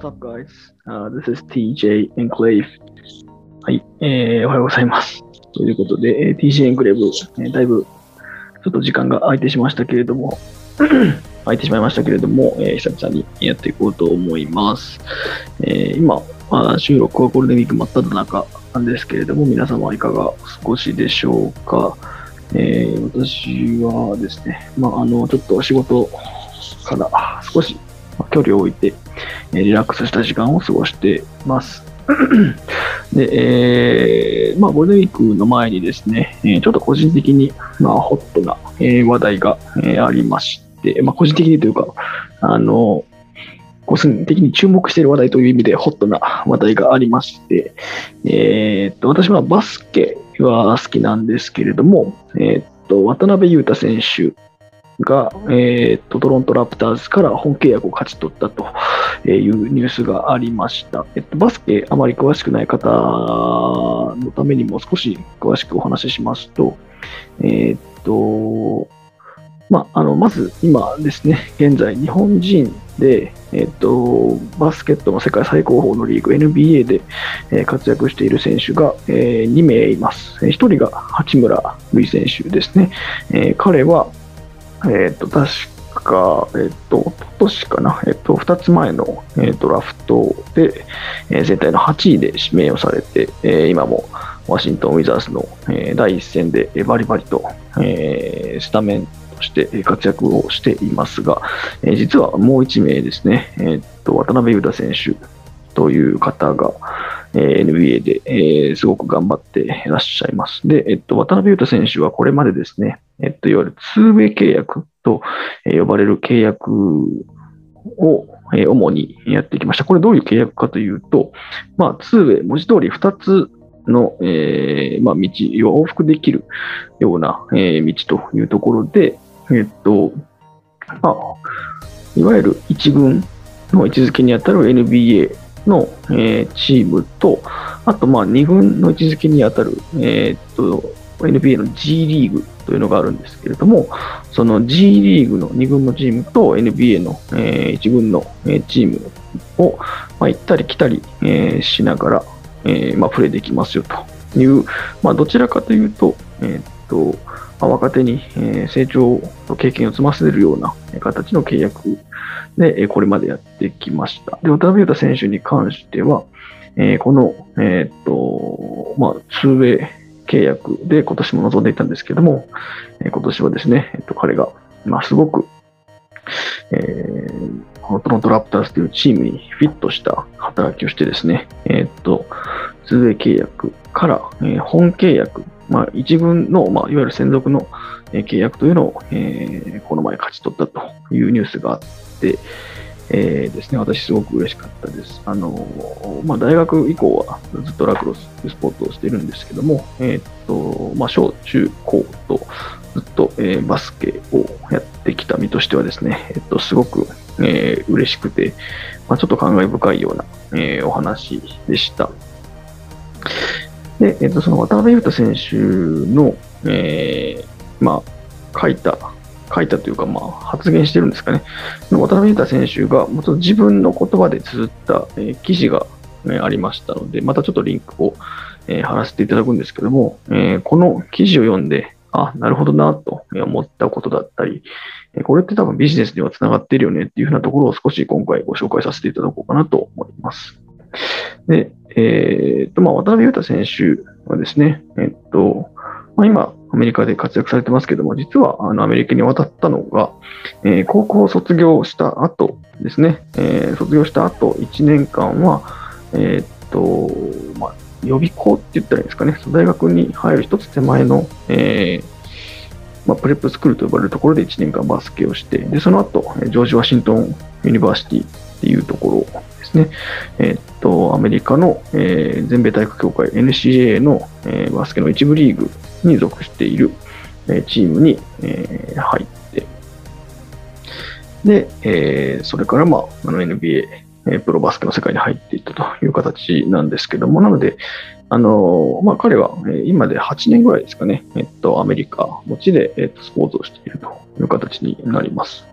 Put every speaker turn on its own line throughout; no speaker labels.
What's up, guys?、Uh, this is TJ Enclave. はい、えー、おはようございます。ということで、えー、TJ Enclave、えー、だいぶちょっと時間が空いてしまいましたけれども、空いてしまいましたけれども、えー、久々にやっていこうと思います。えー、今、まあ、収録はゴールデンウィーク真っ只中なんですけれども、皆様いかがお過ごしでしょうか。えー、私はですね、まあ、あの、ちょっと仕事から少し距離を置いて、リラックスした時間を過ごしています。で、えー、まあ、ゴールデンウィークの前にですね、えちょっと個人的に、まあ、ホットな、え話題が、えありまして、まあ、個人的にというか、あの、個人的に注目している話題という意味でホットな話題がありまして、えー、っと、私はバスケは好きなんですけれども、えー、っと、渡辺裕太選手が、えー、っと、トロントラプターズから本契約を勝ち取ったというニュースがありました。えっと、バスケあまり詳しくない方のためにも少し詳しくお話ししますと、えー、っと、まあ、あのまず今ですね、現在日本人で、えっと、バスケットの世界最高峰のリーグ NBA で、え活躍している選手が、え2名います。1人が八村塁選手ですね。え彼は、えっと、確か、えっと、今年かな、えっと、2つ前の、えドラフトで、え全体の8位で指名をされて、え今もワシントン・ウィザーズの、え第一戦でバリバリと、えスタメンとして活躍をしていますが、え実はもう1名ですね、えー、と渡辺裕太選手という方が、え NBA で、えー、すごく頑張っていらっしゃいます。で、えっと、渡辺裕太選手はこれまでですね、えっと、いわゆる 2way 契約と呼ばれる契約を主にやってきました。これどういう契約かというと、まあ、2way、文字通り2つの、えーまあ、道を往復できるような、えー、道というところで、えっと、まあ、いわゆる1軍の位置づけにあたる NBA の、えー、チームと、あと、まあ、2軍の位置づけにあたる、えー、っと、NBA の G リーグというのがあるんですけれども、その G リーグの2軍のチームと NBA の、えー、1軍の、えー、チームを、まあ、行ったり来たり、えー、しながら、えーまあ、プレーできますよという、まあ、どちらかというと、えー、っと、若手に成長の経験を積ませるような形の契約で、これまでやってきました。で、渡辺裕太選手に関しては、この、えっ、と、まあ、2ウェイ契約で今年も臨んでいたんですけども、今年はですね、えっと、彼が、まあ、すごく、えー、このトロントラプターズというチームにフィットした働きをしてですね、えっと、2ウェイ契約から、えー、本契約まあ、一軍の、まあ、いわゆる専属の、え契約というのを、えー、この前勝ち取ったというニュースがあって、えー、ですね、私すごく嬉しかったです。あのまあ、大学以降はずっとラクロススポーツをしてるんですけども、えー、っとまあ、小中高とずっと、えー、バスケをやってきた身としてはですね、えっと、すごく、えー、嬉しくて、まあ、ちょっと感慨深いような、え、お話でした。で、えっと、その渡辺裕太選手の、えー、まあ、書いた、書いたというか、まあ、発言してるんですかね。渡辺裕太選手が、もと自分の言葉で綴った、えー、記事が、えありましたので、またちょっとリンクを、えー、貼らせていただくんですけども、えー、この記事を読んで、あ、なるほどな、と思ったことだったり、これって多分ビジネスにはつながっているよねっていうふうなところを少し今回ご紹介させていただこうかなと思います。で、えー、と、まあ、渡辺裕太選手はですね、えっと、まあ、今、アメリカで活躍されてますけども、実はあのアメリカに渡ったのが、えー、高校を卒業した後ですね、えー、卒業した後1年間は、えー、っと、まあ、予備校って言ったらいいですかね、大学に入る一つ手前の、えーまあ、プレップスクールと呼ばれるところで1年間バスケをして、でその後、ジョージ・ワシントン・ユニバーシティっていうところですね、え、っと、アメリカの、えー、全米体育協会 NCA の、えー、バスケの一部リーグに属している、えー、チームに、えー、入って、で、えー、それから、まあ、あの NBA、えー、プロバスケの世界に入っていったという形なんですけども、なので、あのまあ、彼はえ今で8年ぐらいですかね、えっと、アメリカ持ちで、えっと、スポーツをしているという形になります。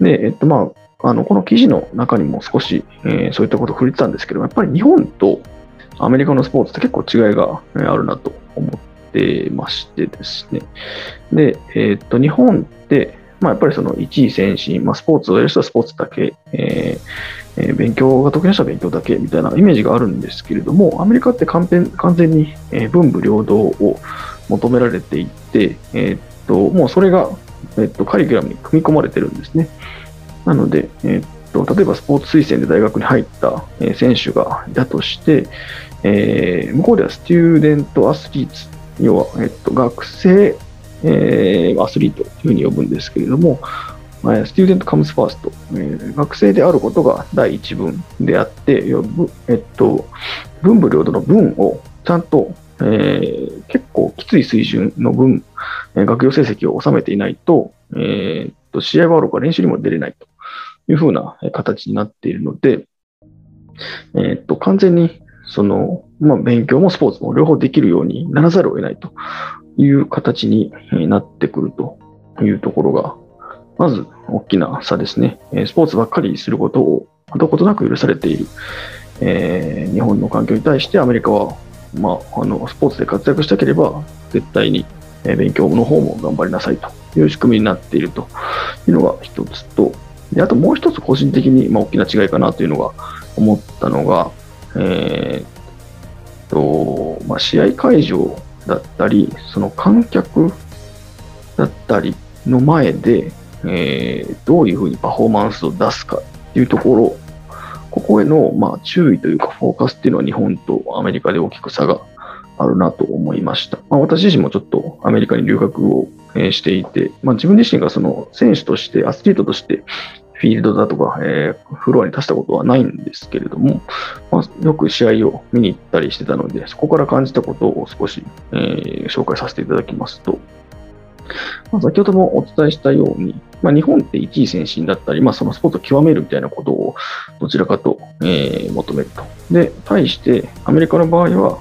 で、えっと、まあ、あのこの記事の中にも少し、えー、そういったことを触れてたんですけどやっぱり日本とアメリカのスポーツって結構違いがあるなと思ってましてですね。で、えー、っと、日本って、まあ、やっぱりその一位先進、まあ、スポーツをやる人はスポーツだけ、えーえー、勉強が得意な人は勉強だけみたいなイメージがあるんですけれども、アメリカって完全完全に、え文武両道を求められていて、えー、っともうそれが、えー、っとカリキュラムに組み込まれてるんですね。なので、えー、っと例えばスポーツ推薦で大学に入った、選手がいたとして、え向こうではスチューデントアスリーツ、要は、えっと、学生、えアスリートというふうに呼ぶんですけれども、スチューデントカムスファースト、え学生であることが第一文であって、えっと、文武両道の文をちゃんと、えー、結構きつい水準の分、え学業成績を収めていないと、えー、っと試合はあるか練習にも出れないと。いうふうな形になっているので、えー、っと完全にその、まあ、勉強もスポーツも両方できるようにならざるを得ないという形になってくるというところがまず大きな差ですね。スポーツばっかりすることをどことなく許されている、えー、日本の環境に対してアメリカは、まあ、あのスポーツで活躍したければ絶対に勉強の方も頑張りなさいという仕組みになっているというのが一つと、であともう一つ個人的に、まあ、大きな違いかなというのが思ったのが、えーとまあ、試合会場だったり、その観客だったりの前で、えー、どういうふうにパフォーマンスを出すかっていうところ、ここへの、まあ、注意というかフォーカスっていうのは日本とアメリカで大きく差があるなと思いました。まあ、私自身もちょっとアメリカに留学をしていて、まあ、自分自身がその選手として、アスリートとしてフィールドだとか、えー、フロアに立ったことはないんですけれども、まあ、よく試合を見に行ったりしてたので、そこから感じたことを少し、えー、紹介させていただきますと、まあ、先ほどもお伝えしたように、まあ、日本って一位先進だったり、まあ、そのスポーツを極めるみたいなことをどちらかと、えー、求めると。で、対してアメリカの場合は、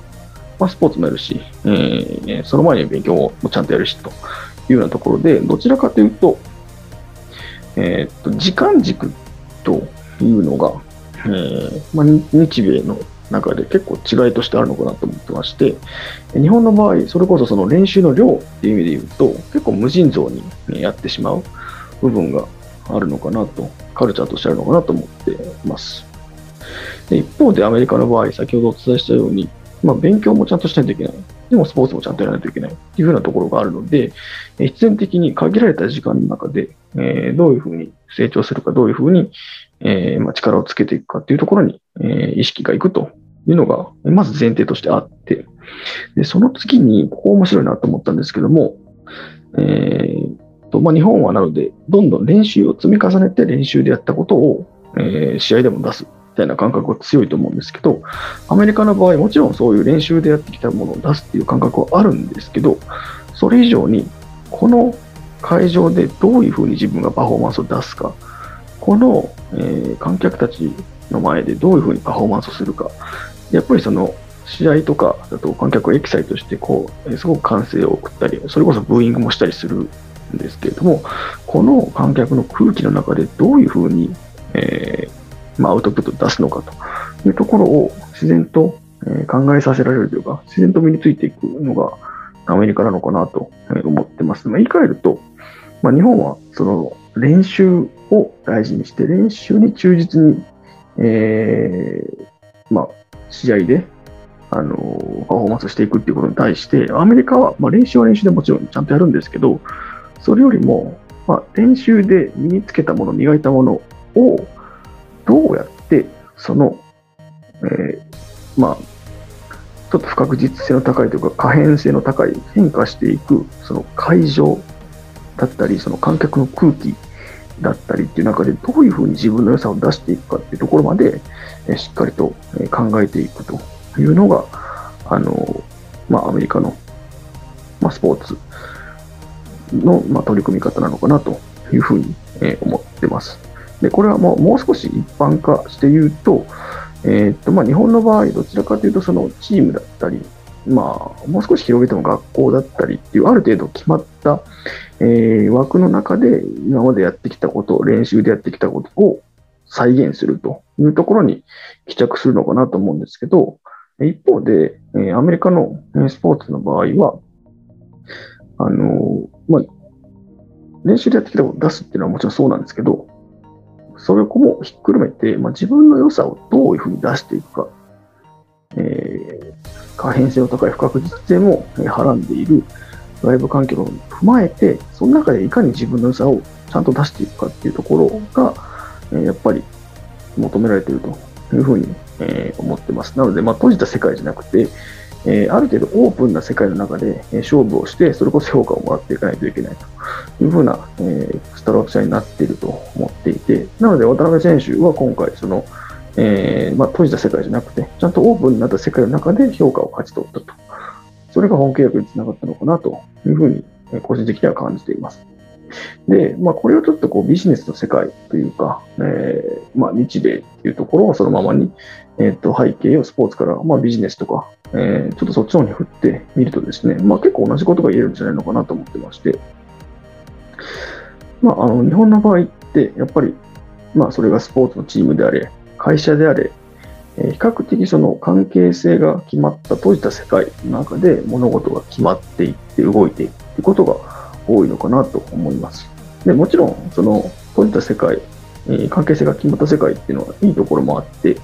まあ、スポーツもやるし、えー、その前に勉強もちゃんとやるしというようなところで、どちらかというと、え、っと時間軸というのが、えーまあ、日米の中で結構違いとしてあるのかなと思ってまして、日本の場合、それこそその練習の量っていう意味で言うと、結構無尽蔵にやってしまう部分があるのかなと、カルチャーとしてあるのかなと思っています。で一方でアメリカの場合、先ほどお伝えしたように、まあ、勉強もちゃんとしないといけない。でもスポーツもちゃんとやらないといけないっていうふうなところがあるので、必然的に限られた時間の中で、え、どういうふうに成長するか、どういうふうに、え、ま、力をつけていくかっていうところに、え、意識がいくというのが、まず前提としてあって、でその次に、ここ面白いなと思ったんですけども、えーとま、日本はなので、どんどん練習を積み重ねて練習でやったことを、えー、試合でも出す。たいな感覚が強いと思うんですけど、アメリカの場合、もちろんそういう練習でやってきたものを出すっていう感覚はあるんですけど、それ以上に、この会場でどういうふうに自分がパフォーマンスを出すか、この、えー、観客たちの前でどういうふうにパフォーマンスをするか、やっぱりその試合とかだと観客をエキサイトしてこう、すごく歓声を送ったり、それこそブーイングもしたりするんですけれども、この観客の空気の中でどういうふうに、えー、まあ、アウトプット出すのかというところを自然と考えさせられるというか、自然と身についていくのがアメリカなのかなと思ってます。まあ、言い換えると、まあ、日本はその練習を大事にして、練習に忠実に、えー、まあ、試合であのパフォーマンスしていくっていうことに対して、アメリカは、まあ、練習は練習でもちろんちゃんとやるんですけど、それよりも、まあ、練習で身につけたもの、磨いたものをどうやってその、えー、まあ、ちょっと不確実性の高いというか可変性の高い変化していくその会場だったりその観客の空気だったりっていう中でどういうふうに自分の良さを出していくかっていうところまでえしっかりと考えていくというのが、あの、まあ、アメリカの、まあ、スポーツの、まあ、取り組み方なのかなというふうに思ってます。で、これはもうもう少し一般化して言うと、えー、っと、まあ、日本の場合、どちらかというと、そのチームだったり、まあ、もう少し広げても学校だったりっていう、ある程度決まった、えー、枠の中で今までやってきたこと、練習でやってきたことを、再現するというところに帰着するのかなと思うんですけど、一方で、えアメリカのスポーツの場合は、あの、まあ、練習でやってきたことを出すっていうのはもちろんそうなんですけど、それをもひっくるめて、まあ、自分の良さをどういうふうに出していくか、えー、可変性の高い不確実性もはらんでいる外部環境を踏まえて、その中でいかに自分の良さをちゃんと出していくかっていうところが、えー、やっぱり求められているというふうに、えー、思ってます。なので、まあ、閉じた世界じゃなくて、えー、ある程度オープンな世界の中で、え勝負をして、それこそ評価をもらっていかないといけないというふうな、えー、ストラクチャーになっていると思っていて、なので渡辺選手は今回、その、えーまあ、閉じた世界じゃなくて、ちゃんとオープンになった世界の中で評価を勝ち取ったと。それが本契約につながったのかなというふうに、個人的には感じています。で、まあ、これをちょっとこうビジネスの世界というか、えーまあ、日米っていうところをそのままに、えー、と背景をスポーツから、まあ、ビジネスとか、えー、ちょっとそっちの方に振ってみるとですね、まあ、結構同じことが言えるんじゃないのかなと思ってまして、まあ、あの日本の場合って、やっぱり、まあ、それがスポーツのチームであれ、会社であれ、比較的その関係性が決まった閉じた世界の中で物事が決まっていって動いていくということが多いのかなと思います。でもちろん、その閉じた世界、えー、関係性が決まった世界っていうのはいいところもあって、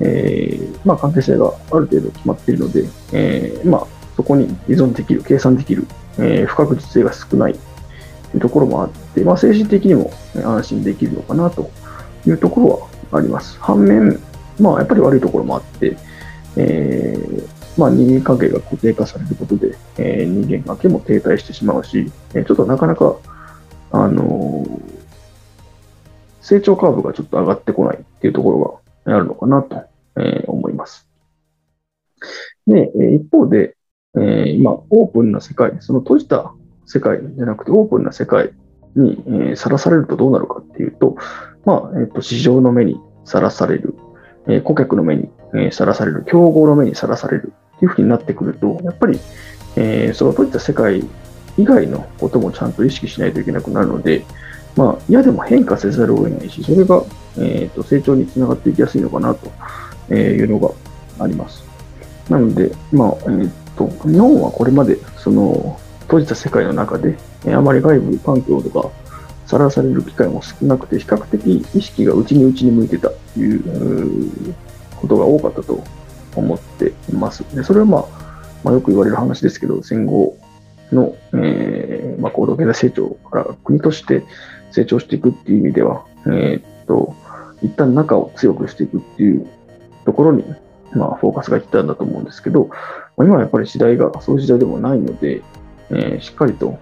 えー、まあ、関係性がある程度決まっているので、えー、まあ、そこに依存できる、計算できる、え不確実性が少ないというところもあって、まあ、精神的にも安心できるのかなというところはあります。反面、まあ、やっぱり悪いところもあって、えー、まあ、人間関係が固定化されることで、えー、人間関係も停滞してしまうし、えー、ちょっとなかなか、あのー、成長カーブがちょっと上がってこないっていうところがあるのかなと、えー、思います。で、え一方で、え今、オープンな世界、その閉じた世界じゃなくてオープンな世界にさら、されるとどうなるかっていうと、まあ、えっ、と、市場の目にさらされる、え顧客の目にさらされる、競合の目にさらされるいうふうになってくると、やっぱり、えー、その閉じた世界以外のこともちゃんと意識しないといけなくなるので、まあ、嫌でも変化せざるを得ないし、それが、えーと、成長につながっていきやすいのかなというのがあります。なので、まあえーと、日本はこれまでその閉じた世界の中で、あまり外部環境とかさらされる機会も少なくて、比較的意識が内に内に向いてたということが多かったと思っています。でそれは、まあ、まあ、よく言われる話ですけど、戦後の、えーまあ、高度経済成長から国として成長していくっていう意味では、えー、っと、一旦中を強くしていくっていうところに、まあ、フォーカスがいったんだと思うんですけど、まあ、今はやっぱり時代がそういう時代でもないので、えー、しっかりと、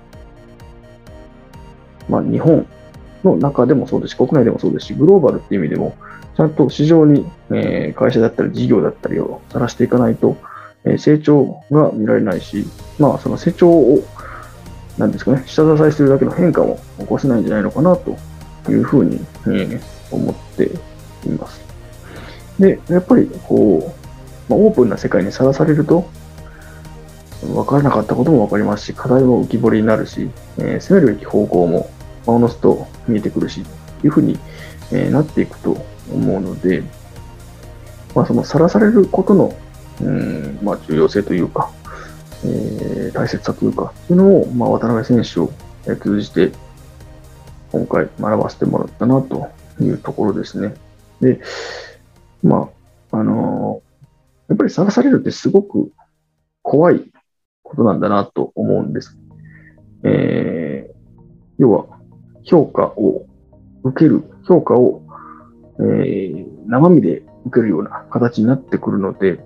まあ、日本の中でもそうですし、国内でもそうですし、グローバルっていう意味でも、ちゃんと市場に、え会社だったり事業だったりをさらしていかないと、え成長が見られないし、まあ、その成長を、なんですかね、下支えするだけの変化も起こせないんじゃないのかなというふうに、え思っています。で、やっぱりこう、まあ、オープンな世界にさらされると、分からなかったことも分かりますし、課題も浮き彫りになるし、えー、攻めるべき方向もおのずと見えてくるし、というふうに、えー、なっていくと思うので、まあ、そのさらされることの、うんまあ、重要性というか、えー、大切さというか、そういうのを、まあ、渡辺選手を通じて、今回学ばせてもらったなというところですね。で、まあ、あのー、やっぱりさらされるってすごく怖いことなんだなと思うんです。えー、要は、評価を受ける、評価をえー、生身で受けるような形になってくるので、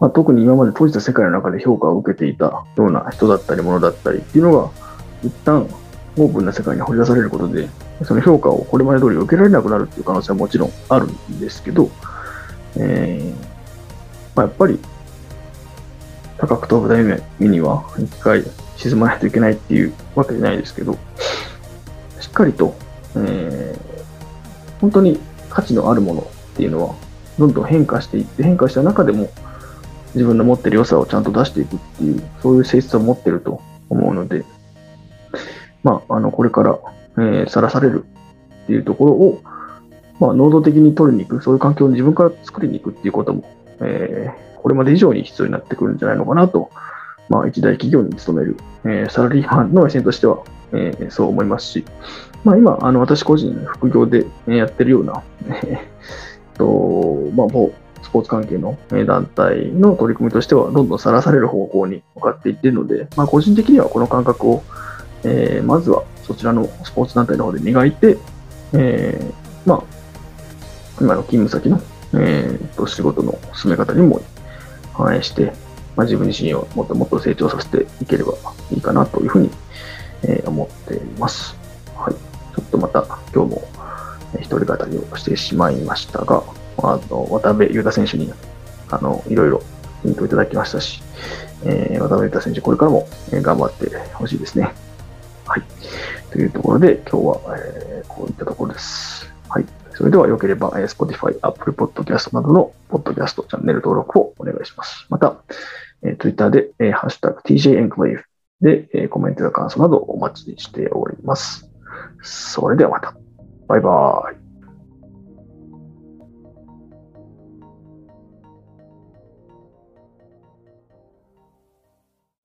まあ、特に今まで閉じた世界の中で評価を受けていたような人だったり物だったりっていうのが、一旦オープンな世界に掘り出されることで、その評価をこれまで通り受けられなくなるっていう可能性はもちろんあるんですけど、えーまあ、やっぱり高く飛ぶためには一回沈まないといけないっていうわけじゃないですけど、しっかりと、えー、本当に価値のあるものっていうのは、どんどん変化していって、変化した中でも自分の持ってる良さをちゃんと出していくっていう、そういう性質を持ってると思うので、まあ、あの、これから、えー、さらされるっていうところを、まあ、能動的に取りに行く、そういう環境を自分から作りに行くっていうことも、えー、これまで以上に必要になってくるんじゃないのかなと、まあ、一大企業に勤める、えー、サラリーマンの目線としては、えー、そう思いますし、まあ、今、あの私個人、副業でやってるような、えーとまあ、もうスポーツ関係の団体の取り組みとしては、どんどんさらされる方向に向かっていっているので、まあ、個人的にはこの感覚を、えー、まずはそちらのスポーツ団体の方で磨いて、えー、まあ、今の勤務先の、えー、と仕事の進め方にも反映して、まあ、自分自身をもっともっと成長させていければいいかなというふうに、えー、思っています。はい。ちょっとまた今日も一人語りをしてしまいましたが、あの渡辺裕太選手にあのいろいろヒントいただきましたし、えー、渡辺裕太選手、これからも頑張ってほしいですね。はい。というところで、今日は、えー、こういったところです。はい。それでは良ければ、えー、Spotify、Apple Podcast などのポッドキャストチャンネル登録をお願いします。また、えー、Twitter で、えー、ハッシュタグ TJEnclave で、えー、コメントや感想などお待ちしております。それではまた。バイバーイ。